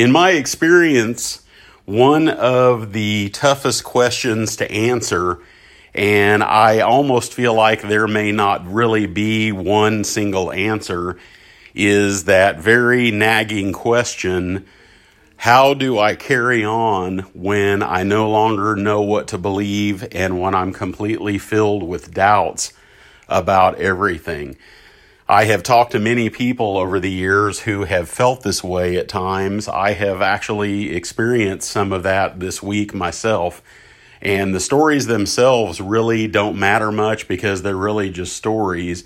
in my experience, one of the toughest questions to answer, and I almost feel like there may not really be one single answer, is that very nagging question how do I carry on when I no longer know what to believe and when I'm completely filled with doubts about everything? I have talked to many people over the years who have felt this way at times. I have actually experienced some of that this week myself. And the stories themselves really don't matter much because they're really just stories.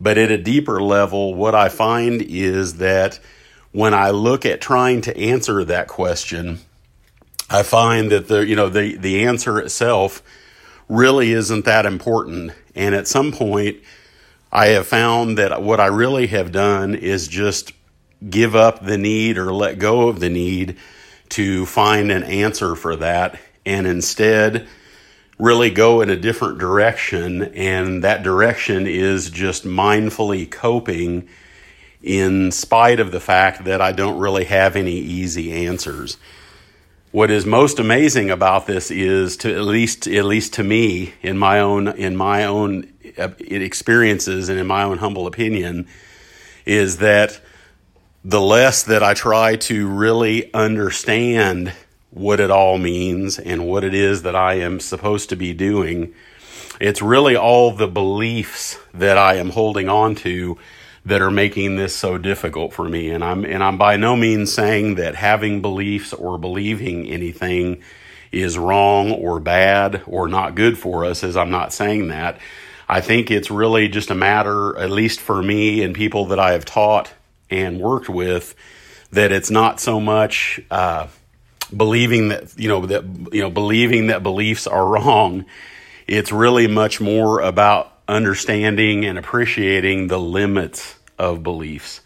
But at a deeper level, what I find is that when I look at trying to answer that question, I find that the you know the the answer itself really isn't that important. And at some point, I have found that what I really have done is just give up the need or let go of the need to find an answer for that and instead really go in a different direction. And that direction is just mindfully coping in spite of the fact that I don't really have any easy answers. What is most amazing about this is to at least at least to me in my own in my own uh, experiences and in my own humble opinion is that the less that I try to really understand what it all means and what it is that I am supposed to be doing, it's really all the beliefs that I am holding on to that are making this so difficult for me. And I'm and I'm by no means saying that having beliefs or believing anything is wrong or bad or not good for us, as I'm not saying that. I think it's really just a matter, at least for me and people that I have taught and worked with, that it's not so much uh, believing that you know that you know believing that beliefs are wrong. It's really much more about understanding and appreciating the limits of beliefs.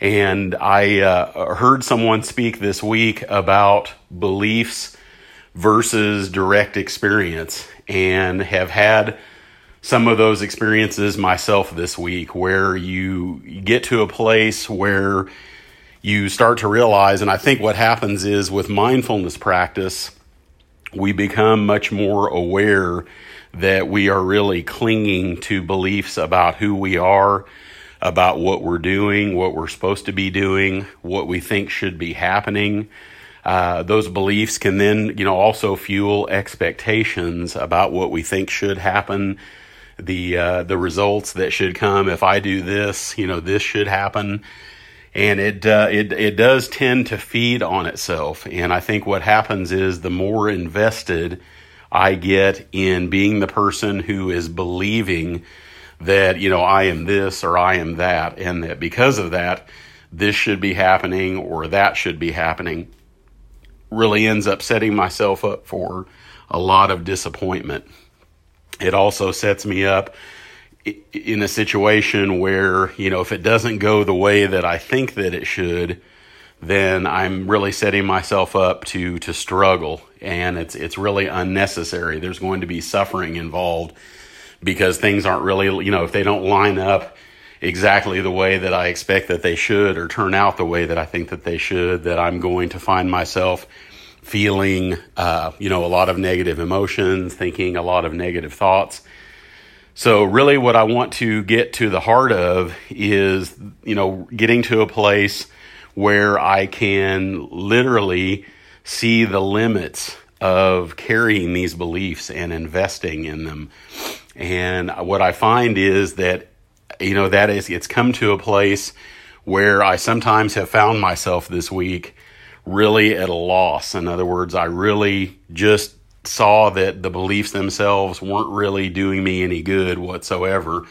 And I uh, heard someone speak this week about beliefs versus direct experience and have had some of those experiences myself this week where you get to a place where you start to realize, and I think what happens is with mindfulness practice, we become much more aware that we are really clinging to beliefs about who we are, about what we're doing, what we're supposed to be doing, what we think should be happening. Uh, those beliefs can then, you know, also fuel expectations about what we think should happen, the uh, the results that should come if I do this. You know, this should happen, and it uh, it it does tend to feed on itself. And I think what happens is the more invested I get in being the person who is believing that, you know, I am this or I am that, and that because of that, this should be happening or that should be happening, really ends up setting myself up for a lot of disappointment. It also sets me up in a situation where, you know, if it doesn't go the way that I think that it should, then I'm really setting myself up to to struggle and it's it's really unnecessary. There's going to be suffering involved because things aren't really, you know, if they don't line up exactly the way that I expect that they should or turn out the way that I think that they should, that I'm going to find myself feeling, uh, you know, a lot of negative emotions, thinking a lot of negative thoughts. So, really, what I want to get to the heart of is, you know, getting to a place where I can literally see the limits of carrying these beliefs and investing in them. And what I find is that, you know, that is, it's come to a place where I sometimes have found myself this week really at a loss. In other words, I really just saw that the beliefs themselves weren't really doing me any good whatsoever.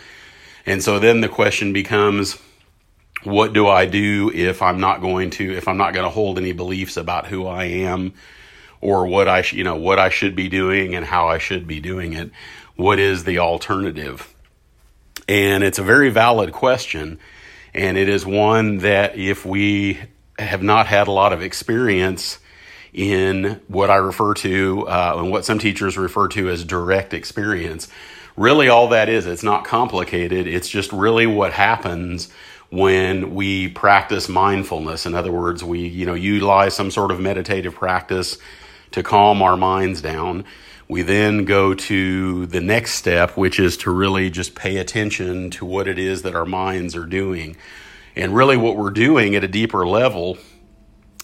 And so then the question becomes, what do I do if I'm not going to if I'm not going to hold any beliefs about who I am or what I you know what I should be doing and how I should be doing it? What is the alternative? And it's a very valid question, and it is one that if we have not had a lot of experience in what I refer to uh, and what some teachers refer to as direct experience, really all that is, it's not complicated. It's just really what happens when we practice mindfulness. In other words, we, you know, utilize some sort of meditative practice to calm our minds down. We then go to the next step, which is to really just pay attention to what it is that our minds are doing. And really, what we're doing at a deeper level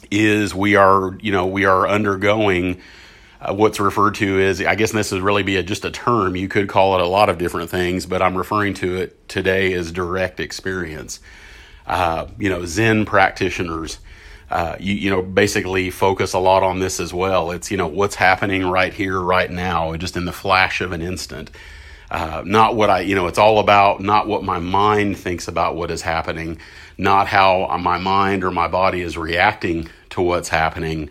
is we are, you know, we are undergoing uh, what's referred to as, I guess this would really be a, just a term. You could call it a lot of different things, but I'm referring to it today as direct experience. Uh, you know, Zen practitioners uh, you, you know, basically focus a lot on this as well. It's, you know, what's happening right here, right now, just in the flash of an instant. Uh, not what I, you know, it's all about not what my mind thinks about what is happening, not how my mind or my body is reacting to what's happening.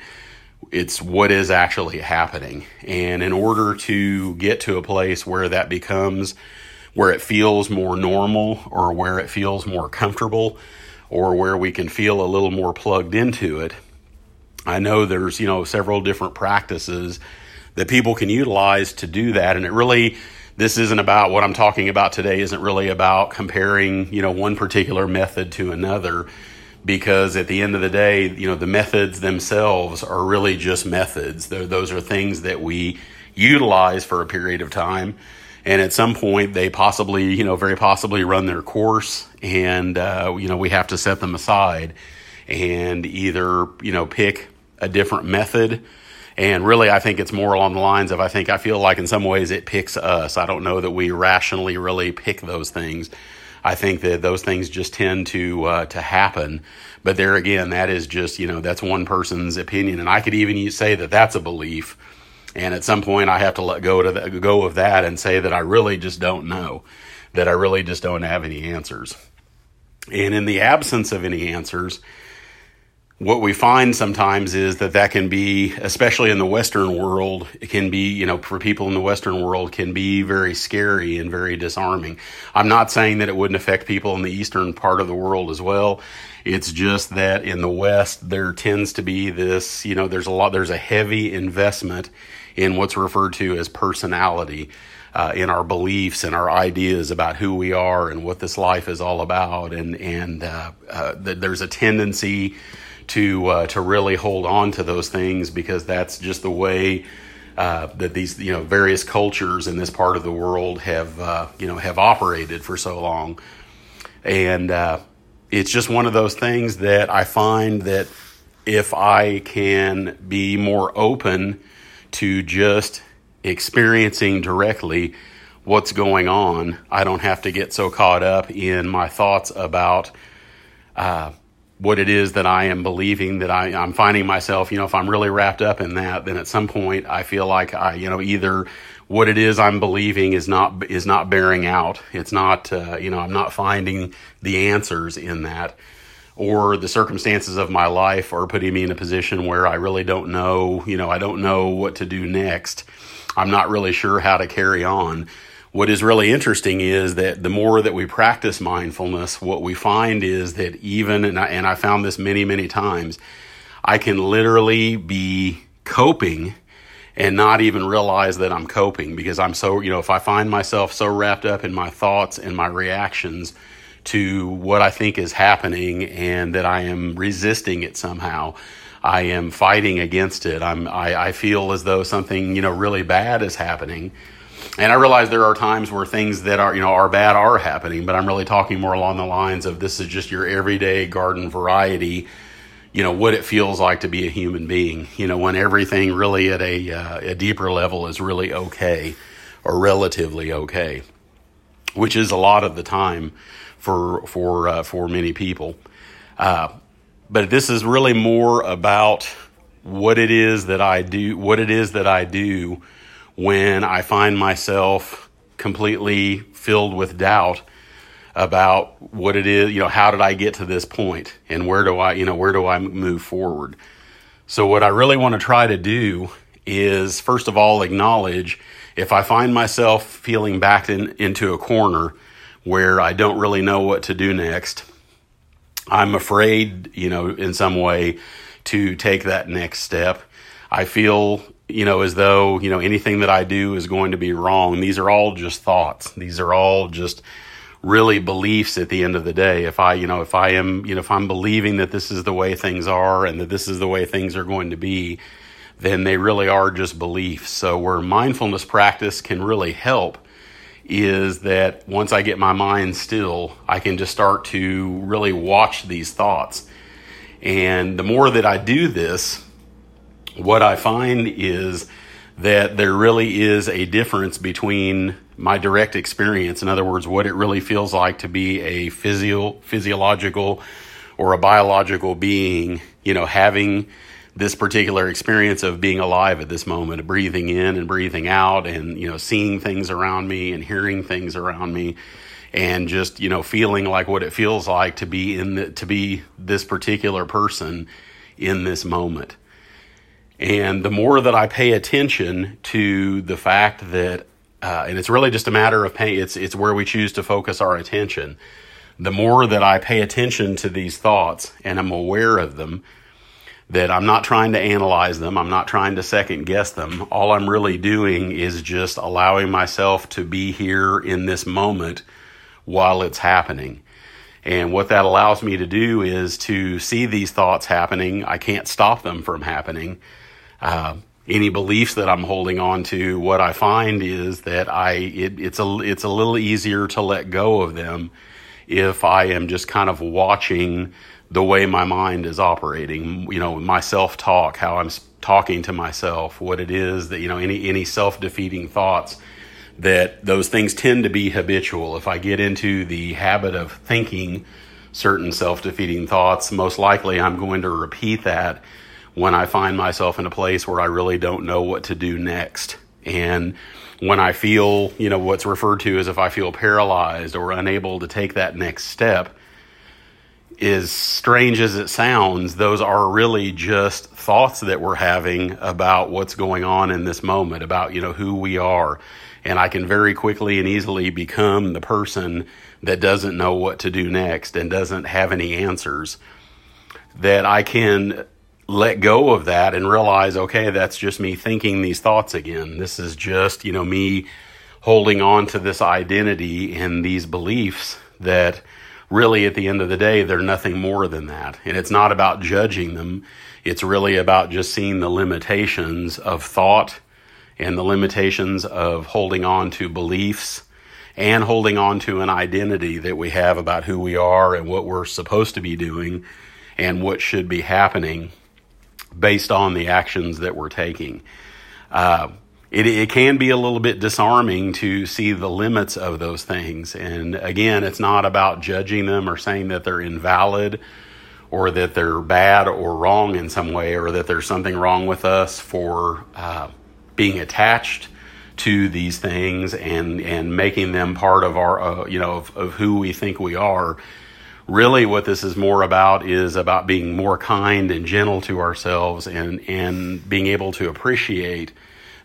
It's what is actually happening. And in order to get to a place where that becomes, where it feels more normal or where it feels more comfortable, or where we can feel a little more plugged into it. I know there's, you know, several different practices that people can utilize to do that. And it really, this isn't about what I'm talking about today, isn't really about comparing, you know, one particular method to another. Because at the end of the day, you know, the methods themselves are really just methods. They're, those are things that we utilize for a period of time and at some point they possibly you know very possibly run their course and uh, you know we have to set them aside and either you know pick a different method. And really i think it's more along the lines of i think i feel like in some ways it picks us. I don't know that we rationally really pick those things. I think that those things just tend to uh, to happen. But there again that is just you know that's one person's opinion. And i could even say that that's a belief and at some point, I have to let go to the, go of that and say that I really just don't know, that I really just don't have any answers. And in the absence of any answers, what we find sometimes is that that can be, especially in the Western world, it can be, you know, for people in the Western world, can be very scary and very disarming. I'm not saying that it wouldn't affect people in the Eastern part of the world as well. It's just that in the West, there tends to be this, you know, there's a lot, there's a heavy investment in what's referred to as personality. Uh, in our beliefs and our ideas about who we are and what this life is all about, and and uh, uh, there's a tendency to uh, to really hold on to those things because that's just the way uh, that these you know various cultures in this part of the world have uh, you know have operated for so long, and it's just one of those things that I find that if I can be more open to just experiencing directly what's going on, I don't have to get so caught up in my thoughts about uh, what it is that I am believing that I, I'm finding myself, you know, if I'm really wrapped up in that, then at some point I feel like I, you know, either what it is I'm believing is not is not bearing out. It's not, uh, you know, I'm not finding the answers in that, or the circumstances of my life are putting me in a position where I really don't know, you know, I don't know what to do next. I'm not really sure how to carry on what is really interesting is that the more that we practice mindfulness, what we find is that even, and I, and I found this many, many times, I can literally be coping and not even realize that I'm coping because I'm so, you know, if I find myself so wrapped up in my thoughts and my reactions to what I think is happening and that I am resisting it somehow. I am fighting against it. I'm, I, I feel as though something, you know, really bad is happening and I realize there are times where things that are, you know, are bad are happening, but I'm really talking more along the lines of this is just your everyday garden variety, you know, what it feels like to be a human being, you know, when everything really at a, uh, a deeper level is really okay or relatively okay, which is a lot of the time for, for, uh, for many people. Uh, but this is really more about what it is that I do, what it is that I do when I find myself completely filled with doubt about what it is, you know, how did I get to this point and where do I, you know, where do I move forward? So, what I really want to try to do is, first of all, acknowledge if I find myself feeling backed in, into a corner where I don't really know what to do next, I'm afraid, you know, in some way to take that next step. I feel you know, as though, you know, anything that I do is going to be wrong. These are all just thoughts. These are all just really beliefs at the end of the day. If I, you know, if I am, you know, if I'm believing that this is the way things are and that this is the way things are going to be, then they really are just beliefs. So where mindfulness practice can really help is that once I get my mind still, I can just start to really watch these thoughts. And the more that I do this, what I find is that there really is a difference between my direct experience, in other words, what it really feels like to be a physio- physiological or a biological being, you know, having this particular experience of being alive at this moment, of breathing in and breathing out and, you know, seeing things around me and hearing things around me and just, you know, feeling like what it feels like to be in the, to be this particular person in this moment. And the more that I pay attention to the fact that uh, and it's really just a matter of pay. It's it's where we choose to focus our attention. The more that I pay attention to these thoughts and I'm aware of them, that I'm not trying to analyze them, I'm not trying to second guess them. All I'm really doing is just allowing myself to be here in this moment while it's happening. And what that allows me to do is to see these thoughts happening. I can't stop them from happening. Uh, any beliefs that I'm holding on to, what I find is that I it, it's a it's a little easier to let go of them if I am just kind of watching the way my mind is operating. You know, my self talk, how I'm talking to myself, what it is that you know any any self defeating thoughts. That those things tend to be habitual. If I get into the habit of thinking certain self defeating thoughts, most likely I'm going to repeat that when I find myself in a place where I really don't know what to do next. And when I feel, you know, what's referred to as if I feel paralyzed or unable to take that next step, as strange as it sounds, those are really just thoughts that we're having about what's going on in this moment, about, you know, who we are. And I can very quickly and easily become the person that doesn't know what to do next and doesn't have any answers. That I can let go of that and realize, okay, that's just me thinking these thoughts again. This is just, you know, me holding on to this identity and these beliefs that really at the end of the day, they're nothing more than that. And it's not about judging them. It's really about just seeing the limitations of thought and the limitations of holding on to beliefs and holding on to an identity that we have about who we are and what we're supposed to be doing and what should be happening based on the actions that we're taking. Uh, it, it can be a little bit disarming to see the limits of those things. And again, it's not about judging them or saying that they're invalid or that they're bad or wrong in some way or that there's something wrong with us for uh, being attached to these things and, and making them part of our, uh, you know, of, of who we think we are really what this is more about is about being more kind and gentle to ourselves and and being able to appreciate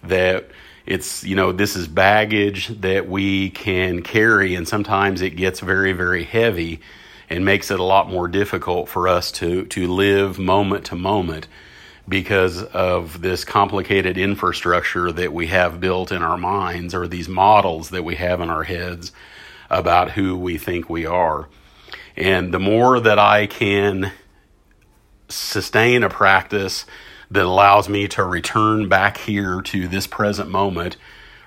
that it's you know this is baggage that we can carry and sometimes it gets very very heavy and makes it a lot more difficult for us to to live moment to moment because of this complicated infrastructure that we have built in our minds or these models that we have in our heads about who we think we are. And the more that I can sustain a practice that allows me to return back here to this present moment,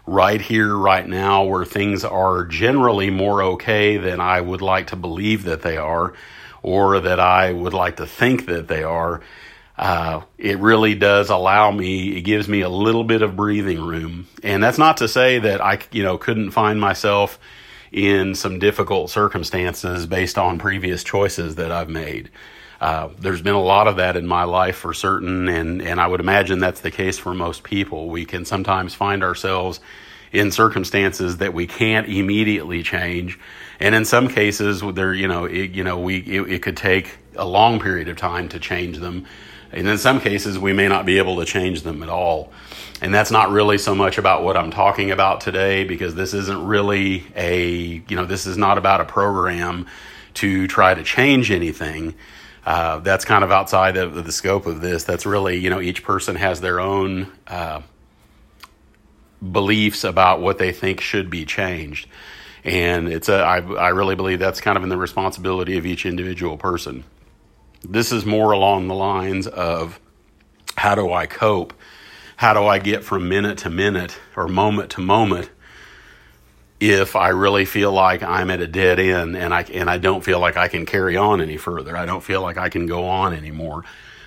right here, right now, where things are generally more okay than I would like to believe that they are, or that I would like to think that they are. Uh, it really does allow me, it gives me a little bit of breathing room. And that's not to say that I, you know, couldn't find myself in some difficult circumstances based on previous choices that I've made. Uh, there's been a lot of that in my life for certain, and, and I would imagine that's the case for most people. We can sometimes find ourselves in circumstances that we can't immediately change, and in some cases, there you know it, you know we it, it could take a long period of time to change them, and in some cases we may not be able to change them at all. And that's not really so much about what I'm talking about today because this isn't really a, you know, this is not about a program to try to change anything. Uh, that's kind of outside of the scope of this. That's really, you know, each person has their own uh, beliefs about what they think should be changed. And it's a, I, I really believe that's kind of in the responsibility of each individual person. This is more along the lines of how do I cope? How do I get from minute to minute or moment to moment if I really feel like I'm at a dead end and I and I don't feel like I can carry on any further. I don't feel like I can go on anymore.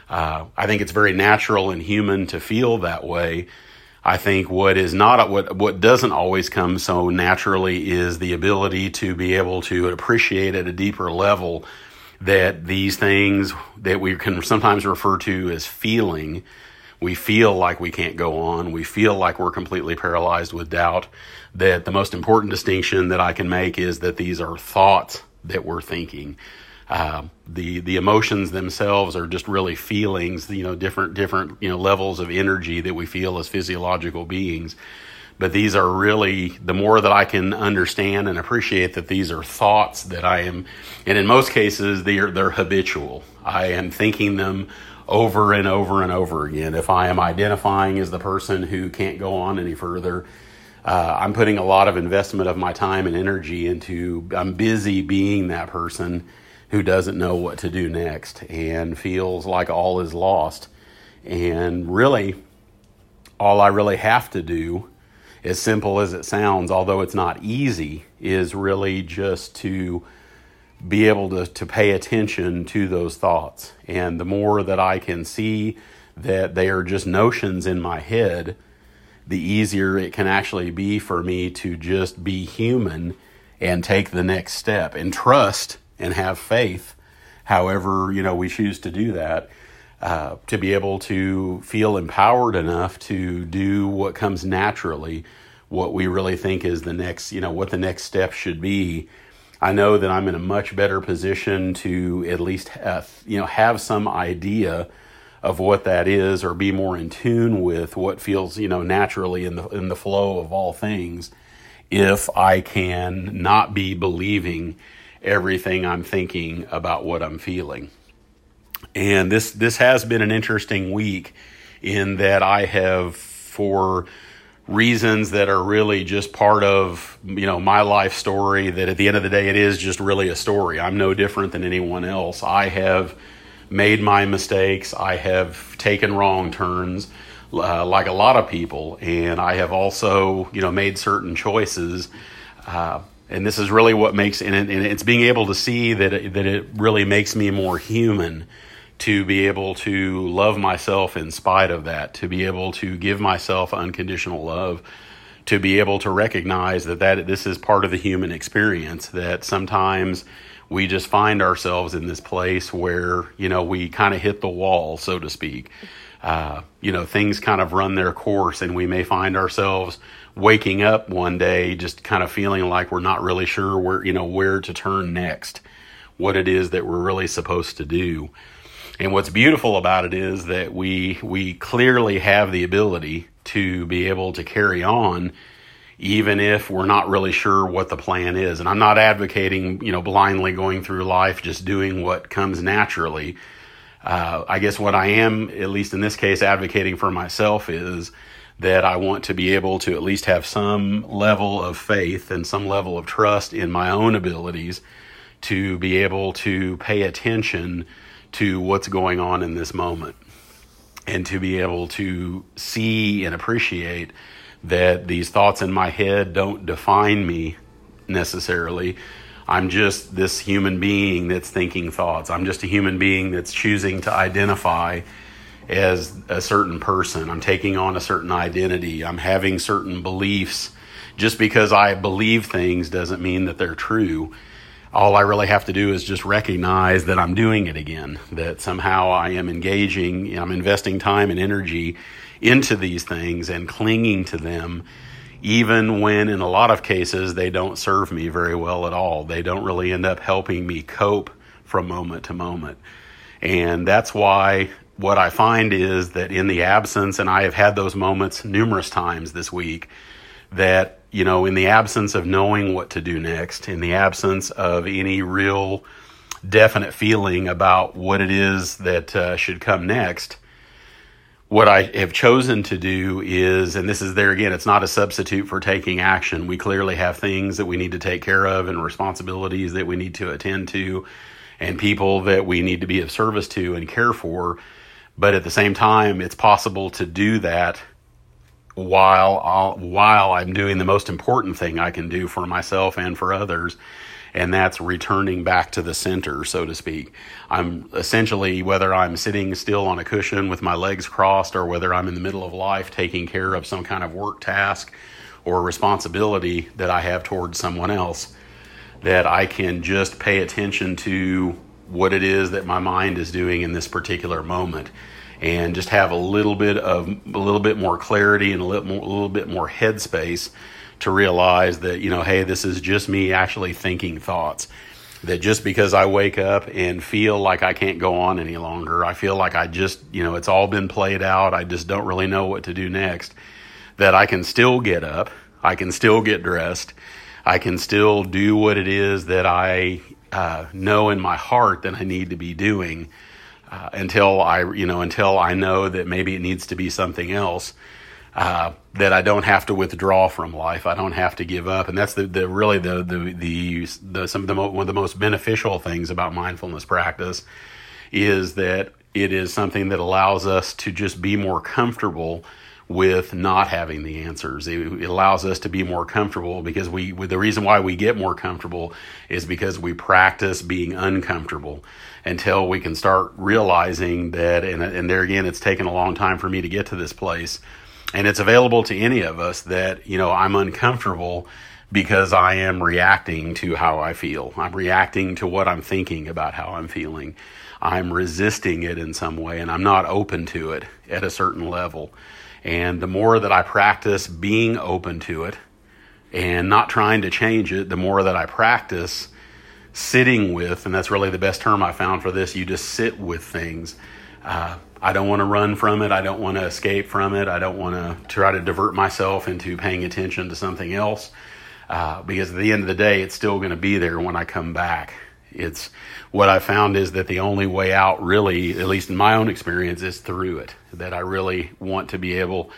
Uh, I think it's very natural and human to feel that way. I think what is not what what doesn't always come so naturally is the ability to be able to appreciate at a deeper level that these things that we can sometimes refer to as feeling we feel like we can't go on. We feel like we're completely paralyzed with doubt. That the most important distinction that I can make is that these are thoughts that we're thinking. Uh, the the emotions themselves are just really feelings, you know, different different you know levels of energy that we feel as physiological beings. But these are really the more that I can understand and appreciate that these are thoughts that I am, and in most cases they are they're habitual. I am thinking them over and over and over again. If I am identifying as the person who can't go on any further, uh, I'm putting a lot of investment of my time and energy into, I'm busy being that person who doesn't know what to do next and feels like all is lost. And really, all I really have to do, as simple as it sounds, although it's not easy, is really just to be able to, to pay attention to those thoughts. And the more that I can see that they are just notions in my head, the easier it can actually be for me to just be human and take the next step and trust and have faith, however, you know, we choose to do that. Uh, to be able to feel empowered enough to do what comes naturally, what we really think is the next, you know, what the next step should be I know that I'm in a much better position to at least have, you know have some idea of what that is or be more in tune with what feels you know naturally in the in the flow of all things if I can not be believing everything I'm thinking about what I'm feeling. And this this has been an interesting week in that I have for reasons that are really just part of you know my life story that at the end of the day it is just really a story. I'm no different than anyone else. I have made my mistakes. I have taken wrong turns uh, like a lot of people. And i have also you know made certain choices. Uh, and this is really what makes and, it, and it's being able to see that it, that it really makes me more human to be able to love myself in spite of that, to be able to give myself unconditional love, to be able to recognize that, that this is part of the human experience, that sometimes we just find ourselves in this place where, you know, we kind of hit the wall, so to speak. Uh, you know, things kind of run their course, and we may find ourselves waking up one day just kind of feeling like we're not really sure where, you know, where to turn next, what it is that we're really supposed to do. And what's beautiful about it is that we we clearly have the ability to be able to carry on even if we're not really sure what the plan is. And I'm not advocating, you know, blindly going through life just doing what comes naturally. Uh, I guess what I am, at least in this case, advocating for myself is that I want to be able to at least have some level of faith and some level of trust in my own abilities to be able to pay attention to what's going on in this moment and to be able to see and appreciate that these thoughts in my head don't define me necessarily. I'm just this human being that's thinking thoughts. I'm just a human being that's choosing to identify as a certain person. I'm taking on a certain identity. I'm having certain beliefs. Just because I believe things doesn't mean that they're true all I really have to do is just recognize that I'm doing it again, that somehow I am engaging, I'm investing time and energy into these things and clinging to them, even when in a lot of cases they don't serve me very well at all. They don't really end up helping me cope from moment to moment. And that's why what I find is that in the absence, and I have had those moments numerous times this week, that you know, in the absence of knowing what to do next, in the absence of any real definite feeling about what it is that uh, should come next, what I have chosen to do is, and this is there again, it's not a substitute for taking action. We clearly have things that we need to take care of and responsibilities that we need to attend to and people that we need to be of service to and care for. But at the same time, it's possible to do that while I'll, while I'm doing the most important thing I can do for myself and for others, and that's returning back to the center, so to speak. I'm essentially, whether I'm sitting still on a cushion with my legs crossed or whether I'm in the middle of life taking care of some kind of work task or responsibility that I have towards someone else, that I can just pay attention to what it is that my mind is doing in this particular moment and just have a little bit of a little bit more clarity and a little, more, a little bit more headspace to realize that you know hey this is just me actually thinking thoughts. That just because I wake up and feel like I can't go on any longer I feel like I just you know it's all been played out I just don't really know what to do next that I can still get up I can still get dressed I can still do what it is that I uh, know in my heart that I need to be doing uh, until I, you know, until I know that maybe it needs to be something else. Uh, that I don't have to withdraw from life. I don't have to give up, and that's the, the really the, the the the some of the mo- one of the most beneficial things about mindfulness practice is that it is something that allows us to just be more comfortable with not having the answers. It, it, allows us to be more comfortable because we, the reason why we get more comfortable is because we practice being uncomfortable until we can start realizing that, and, and there again, it's taken a long time for me to get to this place. And it's available to any of us that, you know, I'm uncomfortable because I am reacting to how I feel. I'm reacting to what I'm thinking about how I'm feeling. I'm resisting it in some way and I'm not open to it at a certain level. And the more that I practice being open to it and not trying to change it, the more that I practice sitting with, and that's really the best term I found for this, you just sit with things. Uh, I don't want to run from it. I don't want to escape from it. I don't want to try to divert myself into paying attention to something else. Uh, because at the end of the day, it's still going to be there when I come back. It's what I found is that the only way out, really, at least in my own experience, is through it. That I really want to be able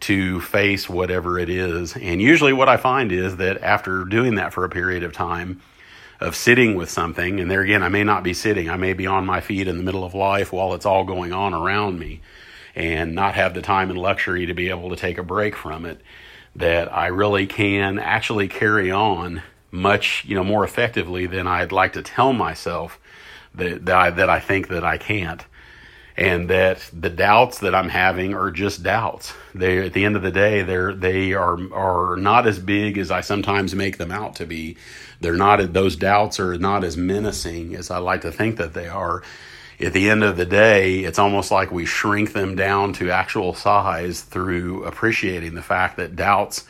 to face whatever it is. And usually, what I find is that after doing that for a period of time, of sitting with something, and there again, I may not be sitting, I may be on my feet in the middle of life while it's all going on around me and not have the time and luxury to be able to take a break from it, that I really can actually carry on much you know more effectively than I'd like to tell myself that that I, that I think that I can't and that the doubts that I'm having are just doubts. They at the end of the day they're they are are not as big as I sometimes make them out to be. They're not those doubts are not as menacing as I like to think that they are. At the end of the day, it's almost like we shrink them down to actual size through appreciating the fact that doubts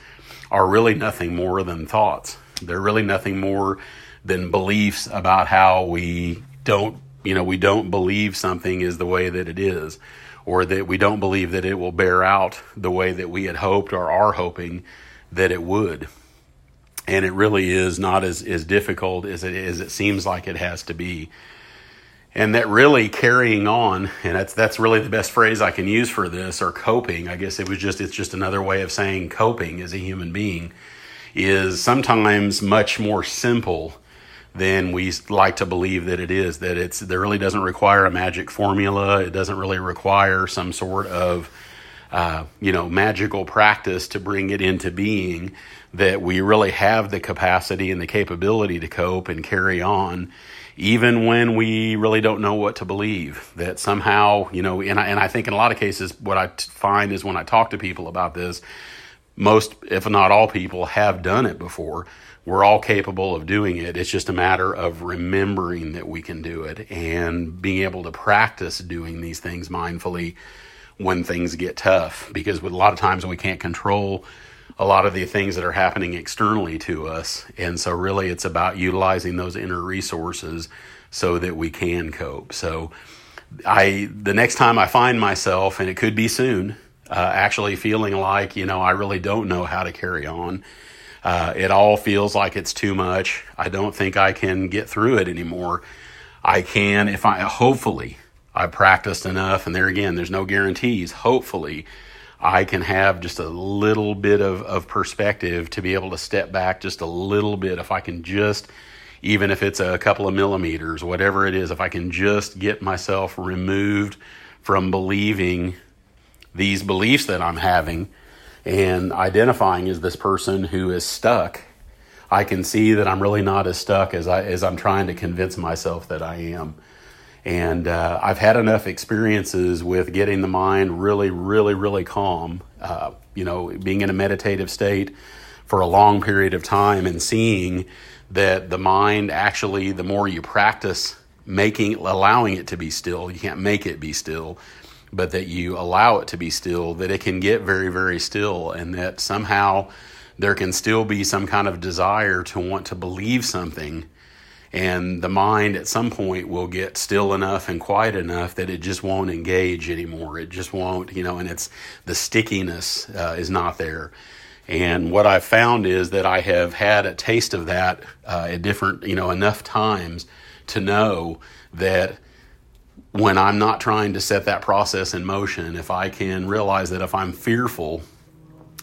are really nothing more than thoughts. They're really nothing more than beliefs about how we don't, you know, we don't believe something is the way that it is, or that we don't believe that it will bear out the way that we had hoped or are hoping that it would. And it really is not as, as difficult as it, as it seems like it has to be. And that really carrying on, and that's that's really the best phrase I can use for this, or coping. I guess it was just it's just another way of saying coping as a human being is sometimes much more simple than we like to believe that it is. That it's that really doesn't require a magic formula. It doesn't really require some sort of uh, you know magical practice to bring it into being. That we really have the capacity and the capability to cope and carry on, even when we really don't know what to believe. That somehow you know, and I, and I think in a lot of cases, what I find is when I talk to people about this most, if not all people, have done it before. We're all capable of doing it. It's just a matter of remembering that we can do it and being able to practice doing these things mindfully when things get tough. Because a lot of times we can't control a lot of the things that are happening externally to us. And so, really, it's about utilizing those inner resources so that we can cope. So, I the next time I find myself, and it could be soon, uh, actually feeling like, you know, I really don't know how to carry on. Uh, it all feels like it's too much. I don't think I can get through it anymore. I can, if I, hopefully, I've practiced enough, and there again, there's no guarantees. Hopefully, I can have just a little bit of, of perspective to be able to step back just a little bit. If I can just, even if it's a couple of millimeters, whatever it is, if I can just get myself removed from believing these beliefs that I'm having and identifying as this person who is stuck, I can see that I'm really not as stuck as I as I'm trying to convince myself that I am. And uh, I've had enough experiences with getting the mind really, really, really calm. Uh, you know, being in a meditative state for a long period of time and seeing that the mind actually, the more you practice making, allowing it to be still, you can't make it be still, but that you allow it to be still, that it can get very, very still, and that somehow there can still be some kind of desire to want to believe something and the mind at some point will get still enough and quiet enough that it just won't engage anymore. It just won't you know and it's the stickiness uh, is not there. And what i've found is that i have had a taste of that uh, at different you know enough times to know that when i'm not trying to set that process in motion if i can realize that if i'm fearful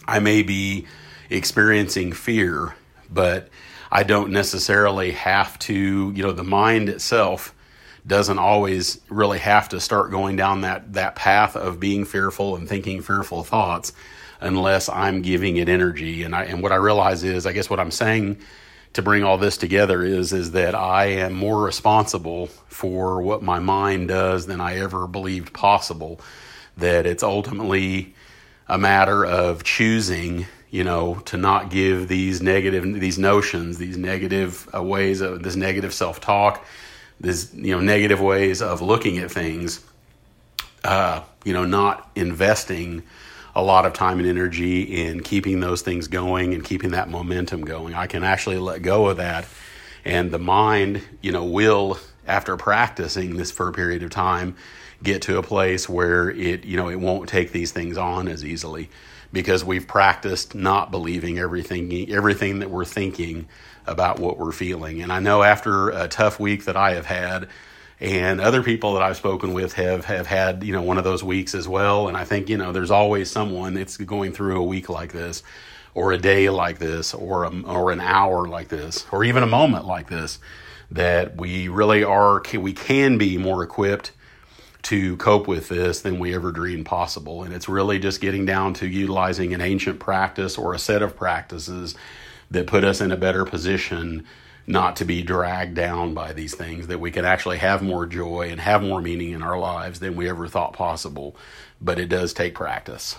i may be experiencing fear but I don't necessarily have to, you know, the mind itself doesn't always really have to start going down that, that path of being fearful and thinking fearful thoughts unless I'm giving it energy. And I, and what I realize is, I guess what I'm saying to bring all this together is, is that I am more responsible for what my mind does than I ever believed possible. That it's ultimately a matter of choosing you know, to not give these negative, these notions, these negative uh, ways of this negative self talk, this, you know, negative ways of looking at things, uh, you know, not investing a lot of time and energy in keeping those things going and keeping that momentum going. I can actually let go of that. And the mind, you know, will, after practicing this for a period of time, get to a place where it, you know, it won't take these things on as easily because we've practiced not believing everything everything that we're thinking about what we're feeling. And I know after a tough week that I have had and other people that I've spoken with have have had, you know, one of those weeks as well, and I think, you know, there's always someone that's going through a week like this or a day like this or a, or an hour like this or even a moment like this that we really are we can be more equipped to cope with this than we ever dreamed possible. And it's really just getting down to utilizing an ancient practice or a set of practices that put us in a better position not to be dragged down by these things, that we can actually have more joy and have more meaning in our lives than we ever thought possible. But it does take practice.